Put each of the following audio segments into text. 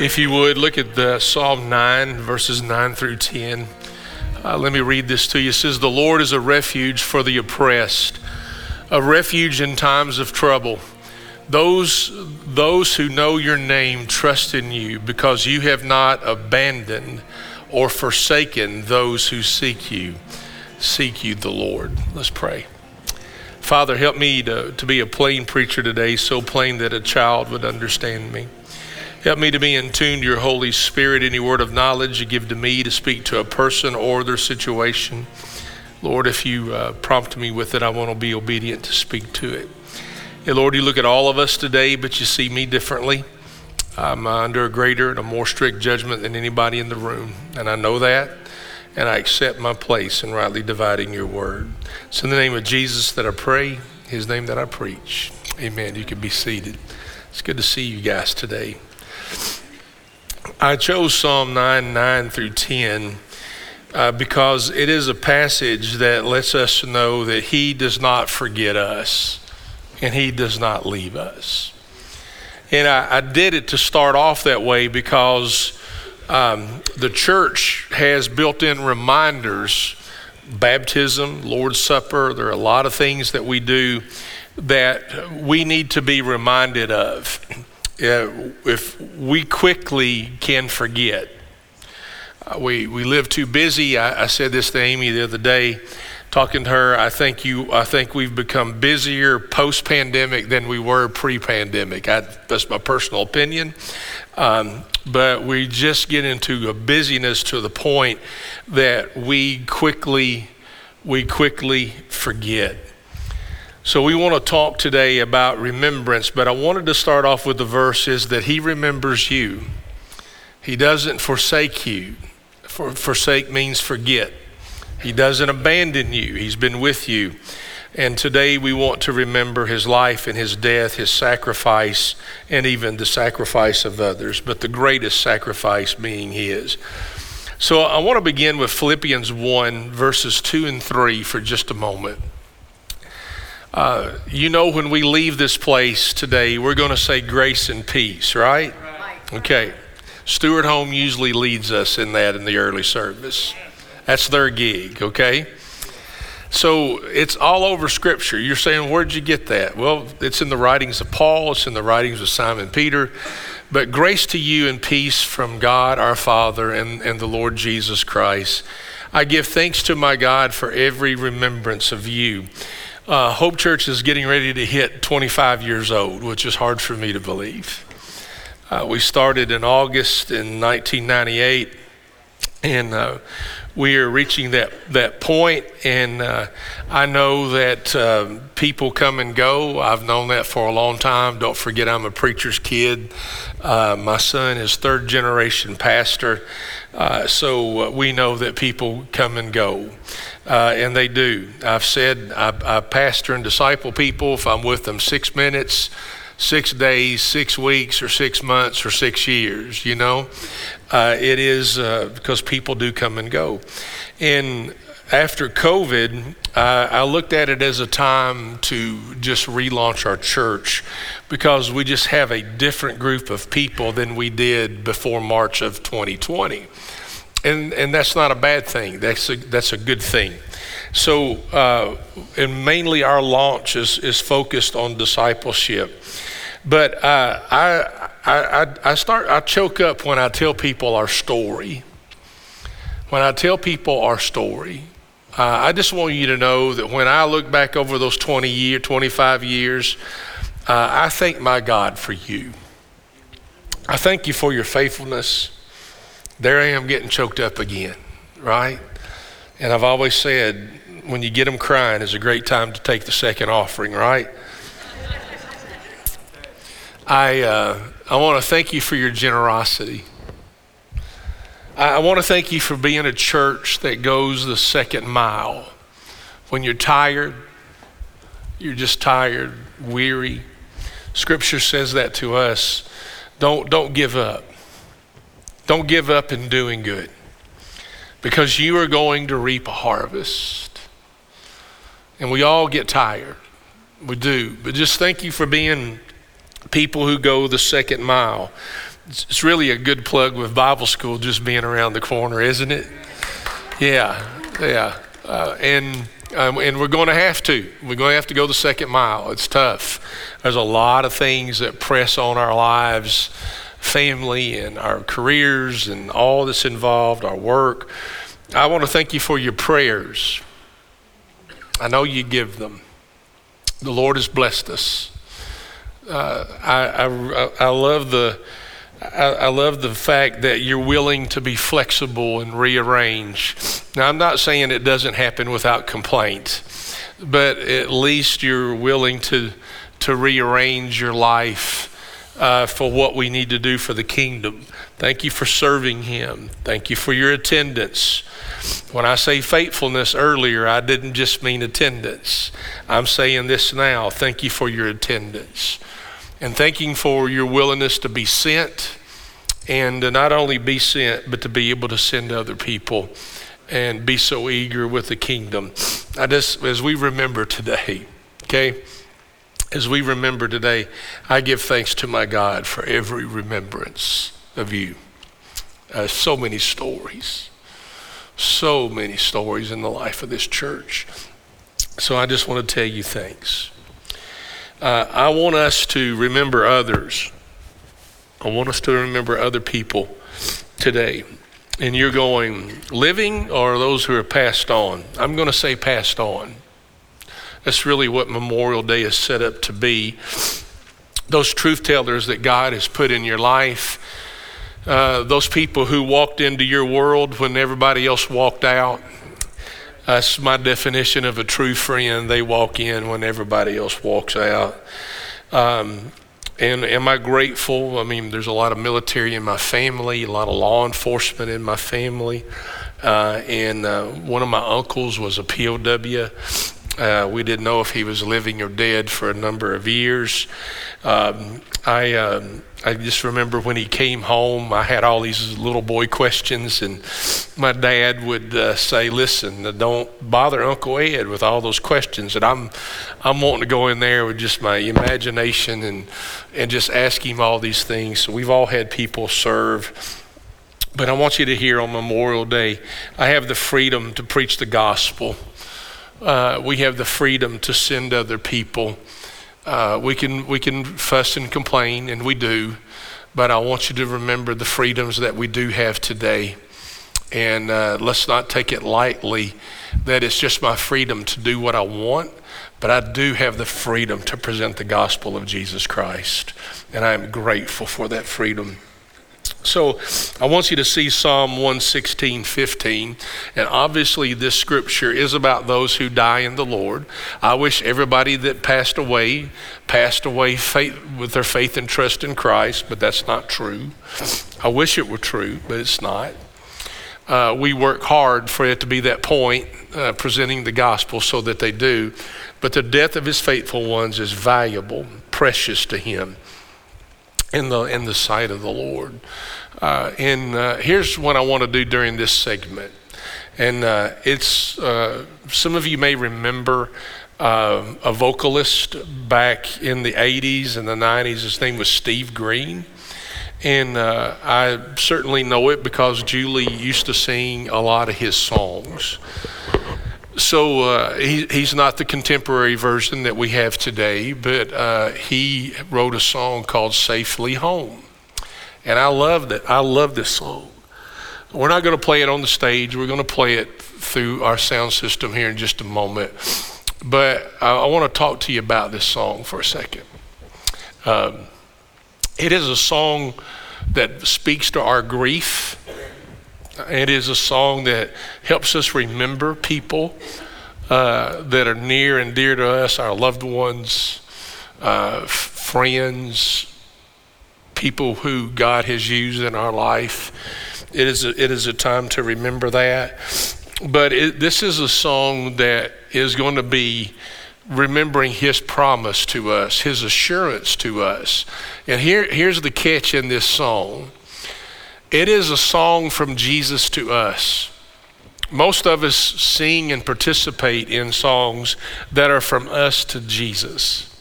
If you would, look at the Psalm 9, verses 9 through 10. Uh, let me read this to you. It says, The Lord is a refuge for the oppressed, a refuge in times of trouble. Those, those who know your name trust in you because you have not abandoned or forsaken those who seek you. Seek you, the Lord. Let's pray. Father, help me to, to be a plain preacher today, so plain that a child would understand me. Help me to be in tune to your Holy Spirit. Any word of knowledge you give to me to speak to a person or their situation. Lord, if you uh, prompt me with it, I want to be obedient to speak to it. Lord, you look at all of us today, but you see me differently. I'm uh, under a greater and a more strict judgment than anybody in the room. And I know that. And I accept my place in rightly dividing your word. It's in the name of Jesus that I pray, his name that I preach. Amen. You can be seated. It's good to see you guys today. I chose Psalm 9 9 through 10 uh, because it is a passage that lets us know that He does not forget us and He does not leave us. And I, I did it to start off that way because um, the church has built in reminders baptism, Lord's Supper, there are a lot of things that we do that we need to be reminded of if we quickly can forget. Uh, we, we live too busy. I, I said this to Amy the other day, talking to her. I think you. I think we've become busier post pandemic than we were pre pandemic. That's my personal opinion. Um, but we just get into a busyness to the point that we quickly we quickly forget. So we want to talk today about remembrance, but I wanted to start off with the verses that he remembers you. He doesn't forsake you. For, forsake means forget. He doesn't abandon you. He's been with you. And today we want to remember his life and his death, his sacrifice, and even the sacrifice of others, but the greatest sacrifice being his. So I want to begin with Philippians 1, verses 2 and 3 for just a moment. Uh, you know, when we leave this place today, we're going to say grace and peace, right? right? Okay. Stuart Home usually leads us in that in the early service. That's their gig, okay? So it's all over Scripture. You're saying, where'd you get that? Well, it's in the writings of Paul, it's in the writings of Simon Peter. But grace to you and peace from God our Father and, and the Lord Jesus Christ. I give thanks to my God for every remembrance of you uh, Hope Church is getting ready to hit 25 years old, which is hard for me to believe. Uh, we started in August in 1998, and uh, we are reaching that, that point, and uh, I know that uh, people come and go. I've known that for a long time. Don't forget, I'm a preacher's kid. Uh, my son is third generation pastor, uh, so we know that people come and go. Uh, and they do. I've said I, I, pastor and disciple people if I'm with them six minutes, six days, six weeks, or six months, or six years. You know, uh, it is uh, because people do come and go. And after COVID, I looked at it as a time to just relaunch our church because we just have a different group of people than we did before March of 2020 and and that's not a bad thing. That's a that's a good thing. So, uh, and mainly our launch is is focused on discipleship. But uh, I, I I start I choke up when I tell people our story. When I tell people our story, uh, I just want you to know that when I look back over those 20 year, 25 years, uh, I thank my God for you. I thank you for your faithfulness there I am getting choked up again, right? And I've always said, when you get them crying is a great time to take the second offering, right? I, uh, I want to thank you for your generosity. I, I want to thank you for being a church that goes the second mile. When you're tired, you're just tired, weary. Scripture says that to us. Don't, don't give up. Don't give up in doing good because you are going to reap a harvest. And we all get tired. We do. But just thank you for being people who go the second mile. It's really a good plug with Bible school just being around the corner, isn't it? Yeah, yeah. Uh, and um, and we're going to have to. We're going to have to go the second mile. It's tough. There's a lot of things that press on our lives, family and our careers and all that's involved, our work. I want to thank you for your prayers. I know you give them. The Lord has blessed us. Uh, I, I, I love the I, I, love the fact that you're willing to be flexible and rearrange. Now, I'm not saying it doesn't happen without complaint, but at least you're willing to, to rearrange your life uh, for what we need to do for the kingdom. Thank you for serving Him. Thank you for your attendance. When I say faithfulness earlier, I didn't just mean attendance. I'm saying this now. Thank you for your attendance and thanking for your willingness to be sent and to not only be sent, but to be able to send other people and be so eager with the kingdom. I just, as we remember today, okay, as we remember today, I give thanks to my God for every remembrance of you. Uh, so many stories, so many stories in the life of this church. So I just want to tell you thanks. Uh, I want us to remember others. I want us to remember other people today. And you're going, living or those who are passed on? I'm going to say passed on. That's really what Memorial Day is set up to be. Those truth tellers that God has put in your life, uh, those people who walked into your world when everybody else walked out, that's my definition of a true friend. They walk in when everybody else walks out. Um, and am I grateful? I mean, there's a lot of military in my family, a lot of law enforcement in my family. Uh, and uh, one of my uncles was a POW. Uh, we didn't know if he was living or dead for a number of years. Um, I um, I just remember when he came home, I had all these little boy questions, and my dad would uh, say, "Listen, don't bother Uncle Ed with all those questions." And I'm I'm wanting to go in there with just my imagination and and just ask him all these things. So we've all had people serve. But I want you to hear on Memorial Day, I have the freedom to preach the gospel uh, we have the freedom to send other people. Uh, we can we can fuss and complain, and we do, but I want you to remember the freedoms that we do have today, and uh, let's not take it lightly. That it's just my freedom to do what I want, but I do have the freedom to present the gospel of Jesus Christ, and I am grateful for that freedom. So I want you to see Psalm 116, 15. And obviously, this scripture is about those who die in the Lord. I wish everybody that passed away passed away faith, with their faith and trust in Christ, but that's not true. I wish it were true, but it's not. Uh, we work hard for it to be that point, uh, presenting the gospel so that they do. But the death of his faithful ones is valuable, precious to him in the in the sight of the Lord. Uh, and uh, here's what I want to do during this segment, and uh, it's uh, some of you may remember. Uh, a vocalist back in the 80s and the 90s. His name was Steve Green. And uh, I certainly know it because Julie used to sing a lot of his songs so uh, he, he's not the contemporary version that we have today, but uh, he wrote a song called "Safely Home," and I loved it. I love this song. We're not going to play it on the stage. We're going to play it through our sound system here in just a moment. But I, I want to talk to you about this song for a second. Um, it is a song that speaks to our grief it is a song that helps us remember people uh, that are near and dear to us, our loved ones, uh, friends, people who God has used in our life. It is a, it is a time to remember that. But it, this is a song that is going to be remembering his promise to us, his assurance to us. And here, here's the catch in this song it is a song from Jesus to us. Most of us sing and participate in songs that are from us to Jesus.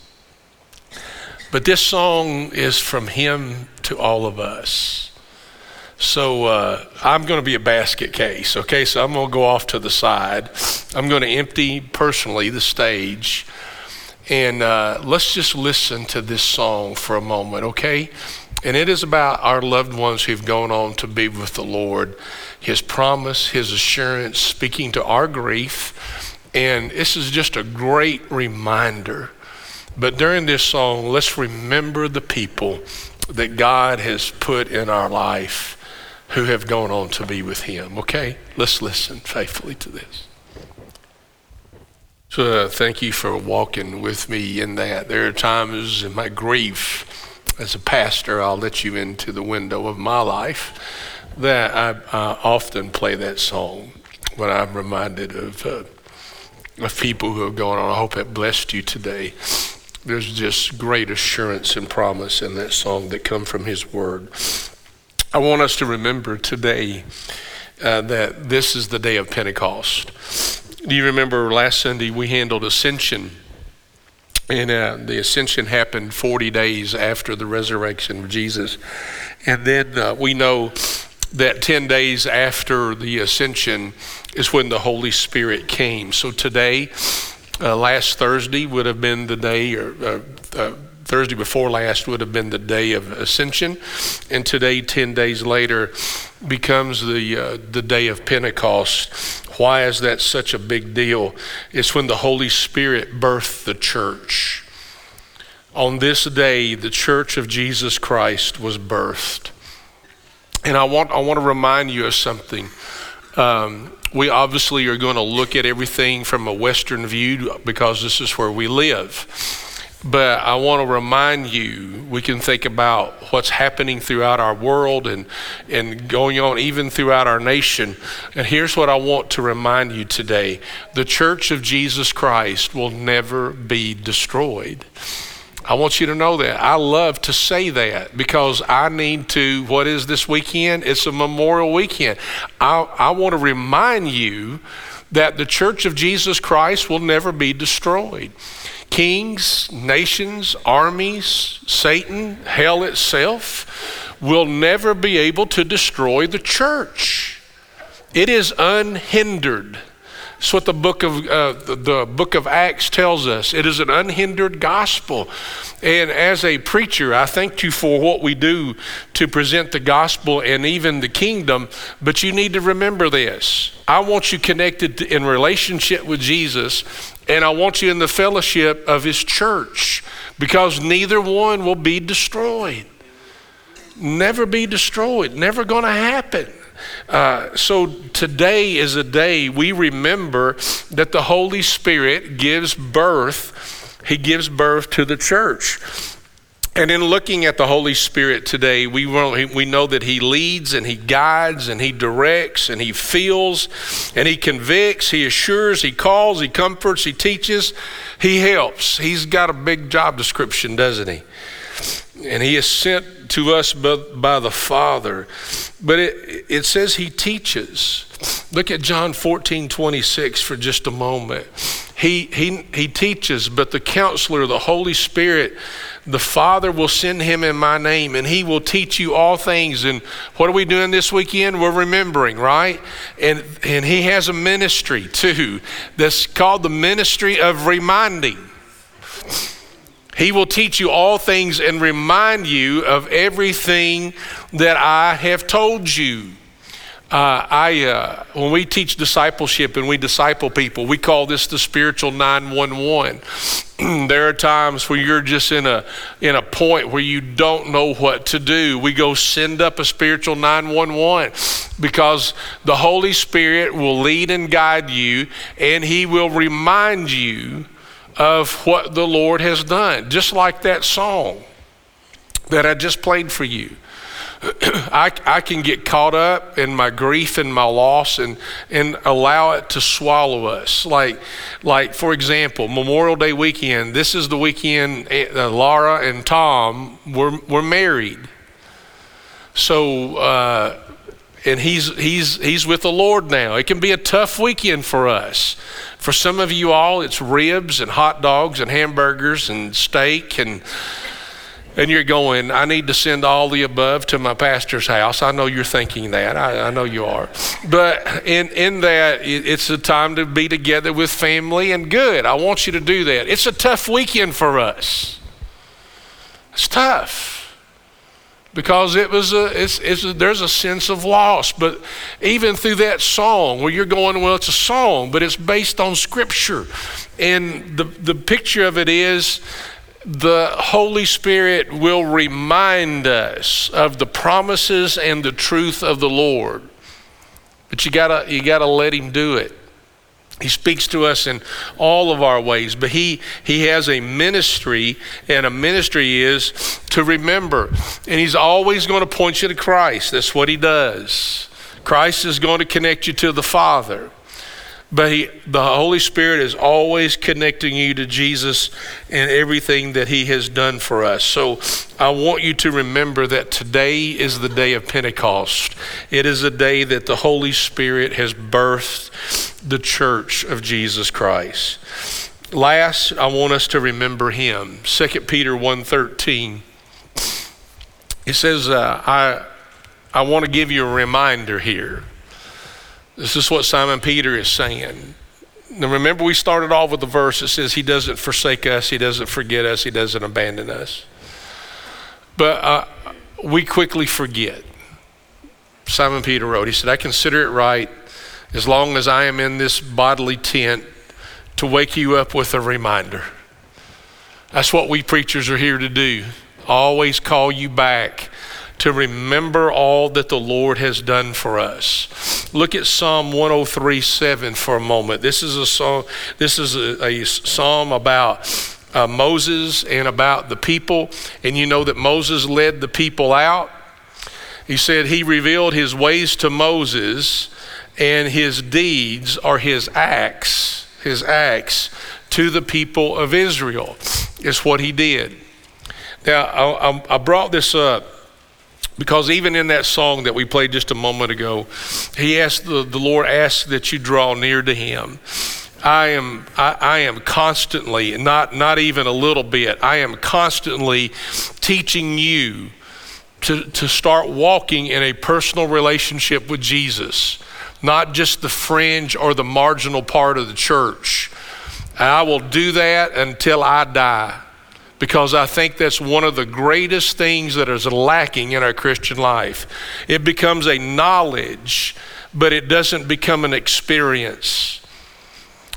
But this song is from him to all of us. So uh, I'm going to be a basket case, okay? So I'm going to go off to the side. I'm going to empty personally the stage. And uh, let's just listen to this song for a moment, okay? And it is about our loved ones who've gone on to be with the Lord, His promise, His assurance, speaking to our grief. And this is just a great reminder. But during this song, let's remember the people that God has put in our life who have gone on to be with him. Okay? Let's listen faithfully to this. So, uh, thank you for walking with me in that. There are times in my grief, as a pastor, I'll let you into the window of my life, that I, I often play that song when I'm reminded of, uh, of people who have gone on. I hope it blessed you today. There's just great assurance and promise in that song that come from His Word. I want us to remember today uh, that this is the day of Pentecost. Do you remember last Sunday we handled Ascension? And uh, the ascension happened 40 days after the resurrection of Jesus. And then uh, we know that 10 days after the ascension is when the Holy Spirit came. So today, uh, last Thursday would have been the day, or uh, uh, Thursday before last would have been the day of ascension, and today, 10 days later, becomes the, uh, the day of Pentecost. Why is that such a big deal? It's when the Holy Spirit birthed the church. On this day, the church of Jesus Christ was birthed. And I want, I want to remind you of something. Um, we obviously are going to look at everything from a Western view because this is where we live. But I want to remind you, we can think about what's happening throughout our world and, and going on even throughout our nation. And here's what I want to remind you today the church of Jesus Christ will never be destroyed. I want you to know that. I love to say that because I need to. What is this weekend? It's a Memorial Weekend. I, I want to remind you that the church of Jesus Christ will never be destroyed. Kings, nations, armies, Satan, hell itself will never be able to destroy the church. It is unhindered. That's what the book of uh, the, book of Acts tells us. It is an unhindered gospel, and as a preacher, I thank you for what we do to present the gospel and even the kingdom. But you need to remember this: I want you connected to, in relationship with Jesus, and I want you in the fellowship of His church, because neither one will be destroyed. Never be destroyed. Never going to happen. Uh, so today is a day we remember that the Holy Spirit gives birth, He gives birth to the church. And in looking at the Holy Spirit today, we, we know that He leads and He guides and He directs and He feels and He convicts, He assures, He calls, He comforts, He teaches, He helps. He's got a big job description, doesn't He? And He is sent to us by the Father. But it, it says he teaches. Look at John 14, 26 for just a moment. He, he, he teaches, but the counselor, the Holy Spirit, the Father will send him in my name, and he will teach you all things. And what are we doing this weekend? We're remembering, right? And, and he has a ministry too that's called the ministry of reminding. He will teach you all things and remind you of everything that I have told you. Uh, I, uh, when we teach discipleship and we disciple people, we call this the spiritual 911. there are times where you're just in a, in a point where you don't know what to do. We go send up a spiritual 911 because the Holy Spirit will lead and guide you and He will remind you of what the Lord has done, just like that song that I just played for you. I, I can get caught up in my grief and my loss and, and allow it to swallow us. Like, like, for example, Memorial Day weekend, this is the weekend uh, Laura and Tom were, were married. So, uh, and he's, he's, he's with the Lord now. It can be a tough weekend for us. For some of you all, it's ribs and hot dogs and hamburgers and steak and and you're going, I need to send all the above to my pastor's house. I know you're thinking that. I, I know you are. But in, in that, it, it's a time to be together with family and good. I want you to do that. It's a tough weekend for us. It's tough because it was a, it's, it's a, there's a sense of loss. But even through that song, where you're going, well, it's a song, but it's based on Scripture, and the the picture of it is the Holy Spirit will remind us of the promises and the truth of the Lord. But you gotta, you gotta let Him do it. He speaks to us in all of our ways, but he, he has a ministry, and a ministry is to remember. And he's always going to point you to Christ. That's what he does. Christ is going to connect you to the Father. But he, the Holy Spirit is always connecting you to Jesus and everything that He has done for us. So I want you to remember that today is the day of Pentecost. It is a day that the Holy Spirit has birthed the church of Jesus Christ. Last, I want us to remember Him. 2 Peter 1.13. It says, uh, I, I want to give you a reminder here. This is what Simon Peter is saying. Now remember, we started off with the verse that says, He doesn't forsake us, He doesn't forget us, He doesn't abandon us. But uh, we quickly forget. Simon Peter wrote, He said, I consider it right, as long as I am in this bodily tent, to wake you up with a reminder. That's what we preachers are here to do. Always call you back to remember all that the Lord has done for us. Look at Psalm 103 7 for a moment. This is a song, this is a, a psalm about uh, Moses and about the people. And you know that Moses led the people out. He said he revealed his ways to Moses, and his deeds are his acts, his acts to the people of Israel. Is what he did. Now, I, I brought this up because even in that song that we played just a moment ago, he asked the, the Lord asks that you draw near to him. I am I, I, am constantly, not not even a little bit, I am constantly teaching you to, to start walking in a personal relationship with Jesus, not just the fringe or the marginal part of the church. And I will do that until I die because I think that's one of the greatest things that is lacking in our Christian life. It becomes a knowledge, but it doesn't become an experience.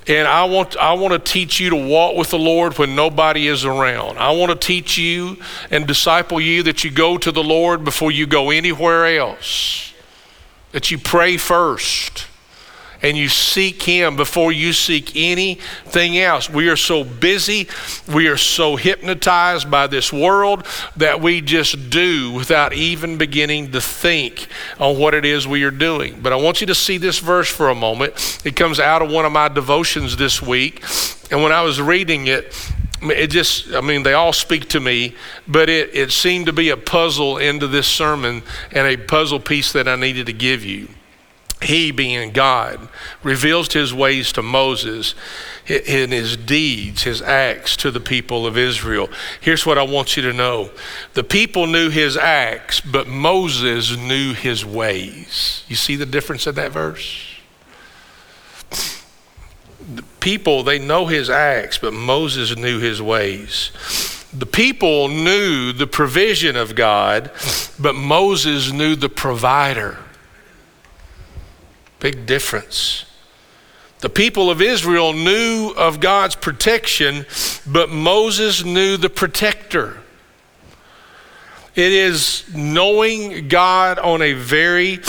And I want, I want to teach you to walk with the Lord when nobody is around. I want to teach you and disciple you that you go to the Lord before you go anywhere else, that you pray first and you seek Him before you seek anything else. We are so busy, we are so hypnotized by this world that we just do without even beginning to think on what it is we are doing. But I want you to see this verse for a moment. It comes out of one of my devotions this week. And when I was reading it, it just, I mean, they all speak to me, but it, it seemed to be a puzzle into this sermon and a puzzle piece that I needed to give you he being God, reveals his ways to Moses in his deeds, his acts to the people of Israel. Here's what I want you to know the people knew his acts, but Moses knew his ways. You see the difference in that verse? The people, they know his acts, but Moses knew his ways. The people knew the provision of God, but Moses knew the provider. Big difference. The people of Israel knew of God's protection, but Moses knew the protector. It is knowing God on a very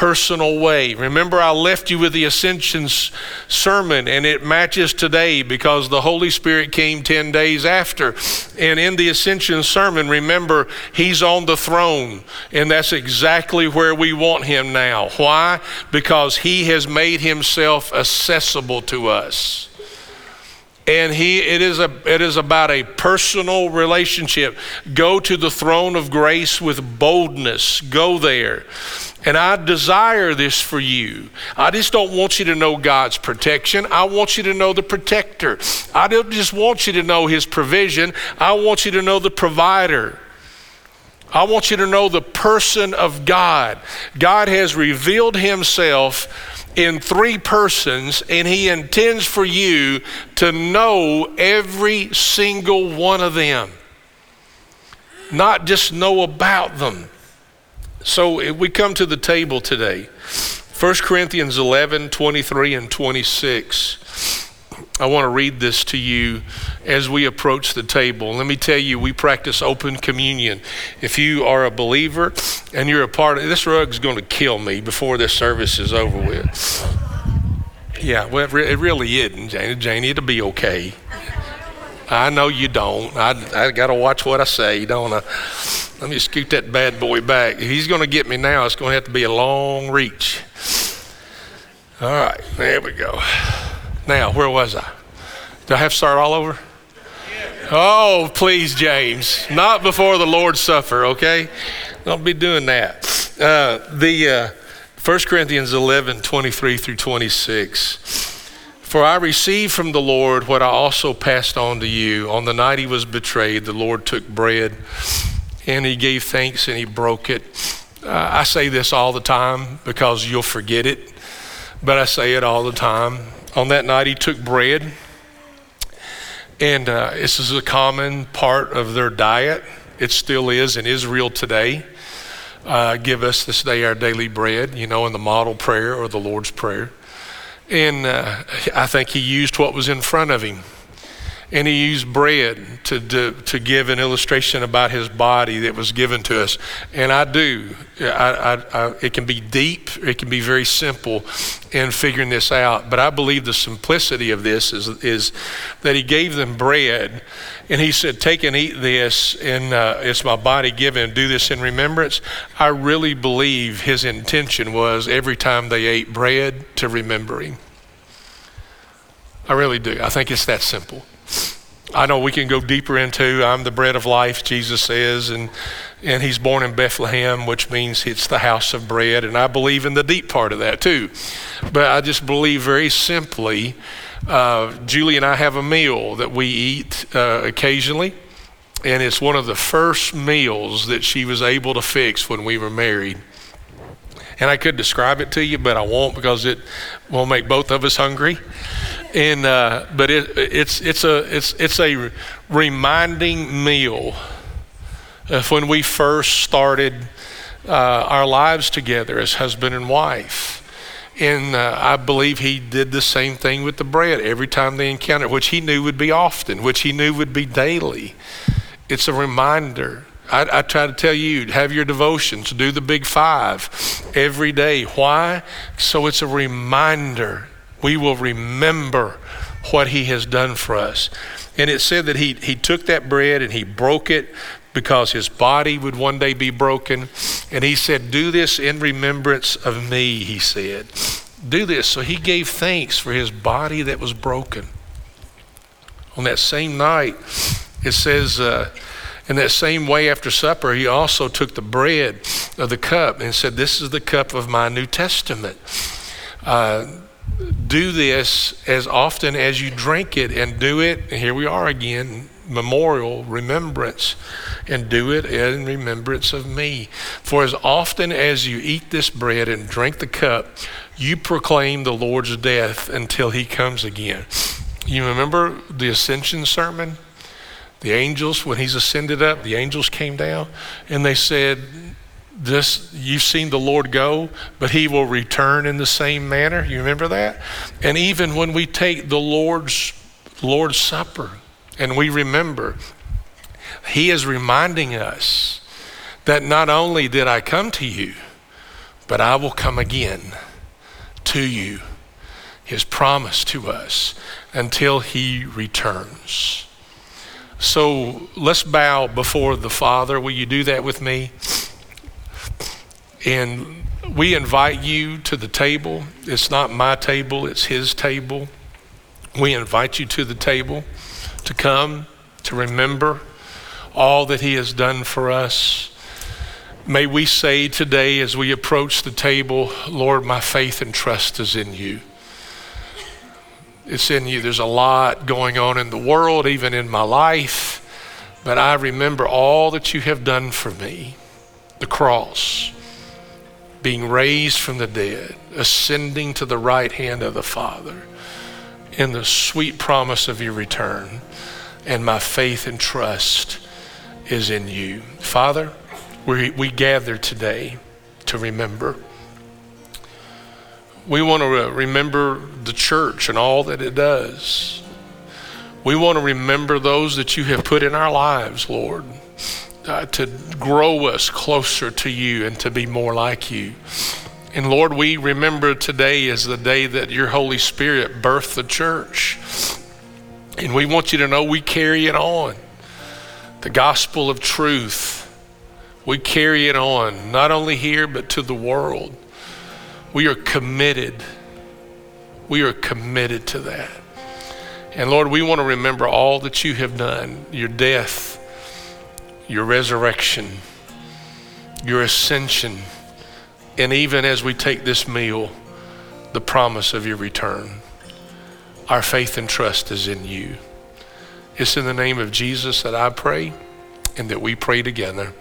personal way. Remember, I left you with the Ascension sermon, and it matches today because the Holy Spirit came 10 days after. And in the Ascension sermon, remember, He's on the throne, and that's exactly where we want Him now. Why? Because He has made Himself accessible to us and he it is a it is about a personal relationship go to the throne of grace with boldness go there and I desire this for you. I just don't want you to know God's protection. I want you to know the protector. I don't just want you to know his provision. I want you to know the provider. I want you to know the person of God. God has revealed himself in three persons, and he intends for you to know every single one of them, not just know about them. So we come to the table today. 1 Corinthians 11 23 and 26. I want to read this to you as we approach the table. Let me tell you, we practice open communion. If you are a believer and you're a part of this rug's going to kill me before this service is over with. Yeah, well, it really isn't, Janie. Janie, it'll be okay. I know you don't. I, I got to watch what I say, You don't I? Let me scoot that bad boy back. If he's going to get me now, it's going to have to be a long reach. All right, there we go. Now, where was I? Do I have to start all over? Oh, please, James. Not before the Lord's Supper, okay? Don't be doing that. Uh, the uh, 1 Corinthians 11 23 through 26. For I received from the Lord what I also passed on to you. On the night he was betrayed, the Lord took bread and he gave thanks and he broke it. Uh, I say this all the time because you'll forget it, but I say it all the time on that night, he took bread, and uh, this is a common part of their diet. It still is in Israel today. Uh, give us this day our daily bread, you know, in the model prayer or the Lord's Prayer. And uh, I think he used what was in front of him and he used bread to, to, to, give an illustration about his body that was given to us. And I do. I, I, I, it can be deep, it can be very simple in figuring this out. But I believe the simplicity of this is, is that he gave them bread and he said, Take and eat this, and uh, it's my body given. Do this in remembrance. I really believe his intention was every time they ate bread to remember him. I really do. I think it's that simple. I know we can go deeper into I'm the bread of life, Jesus says, and, and he's born in Bethlehem, which means it's the house of bread. And I believe in the deep part of that too. But I just believe very simply uh, Julie and I have a meal that we eat uh, occasionally. And it's one of the first meals that she was able to fix when we were married. And I could describe it to you, but I won't because it will make both of us hungry and uh, but it, it's it's a it's it's a reminding meal of when we first started uh, our lives together as husband and wife. And uh, I believe he did the same thing with the bread every time they encountered, which he knew would be often, which he knew would be daily. It's a reminder. I, I, try to tell you, have your devotions, do the big five every day. Why? So it's a reminder we will remember what he has done for us. And it said that he, he took that bread and he broke it because his body would one day be broken. And he said, Do this in remembrance of me, he said. Do this. So he gave thanks for his body that was broken. On that same night, it says, uh, in that same way after supper, he also took the bread of the cup and said, This is the cup of my New Testament. Uh, do this as often as you drink it and do it. And here we are again, memorial, remembrance, and do it in remembrance of me. For as often as you eat this bread and drink the cup, you proclaim the Lord's death until he comes again. You remember the ascension sermon? The angels, when he's ascended up, the angels came down and they said, this you've seen the Lord go, but he will return in the same manner. You remember that? And even when we take the Lord's Lord's Supper and we remember, he is reminding us that not only did I come to you, but I will come again to you. His promise to us until he returns. So let's bow before the Father. Will you do that with me? And we invite you to the table. It's not my table, it's His table. We invite you to the table to come, to remember all that He has done for us. May we say today as we approach the table, Lord, my faith and trust is in you. It's in you. There's a lot going on in the world, even in my life, but I remember all that you have done for me. the cross, being raised from the dead, ascending to the right hand of the Father, in the sweet promise of your return. And my faith and trust is in you. Father, we, we gather today to remember. We want to remember the church and all that it does. We want to remember those that you have put in our lives, Lord, uh, to grow us closer to you and to be more like you. And Lord, we remember today as the day that your Holy Spirit birthed the church. And we want you to know we carry it on. The gospel of truth. We carry it on, not only here, but to the world. We are committed. We are committed to that. And Lord, we want to remember all that you have done your death, your resurrection, your ascension, and even as we take this meal, the promise of your return. Our faith and trust is in you. It's in the name of Jesus that I pray and that we pray together.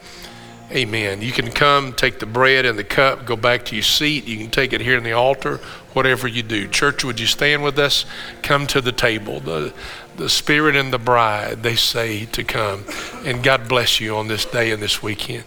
Amen. You can come, take the bread and the cup, go back to your seat. You can take it here in the altar, whatever you do. Church, would you stand with us? Come to the table. The, the Spirit and the bride, they say to come. And God bless you on this day and this weekend.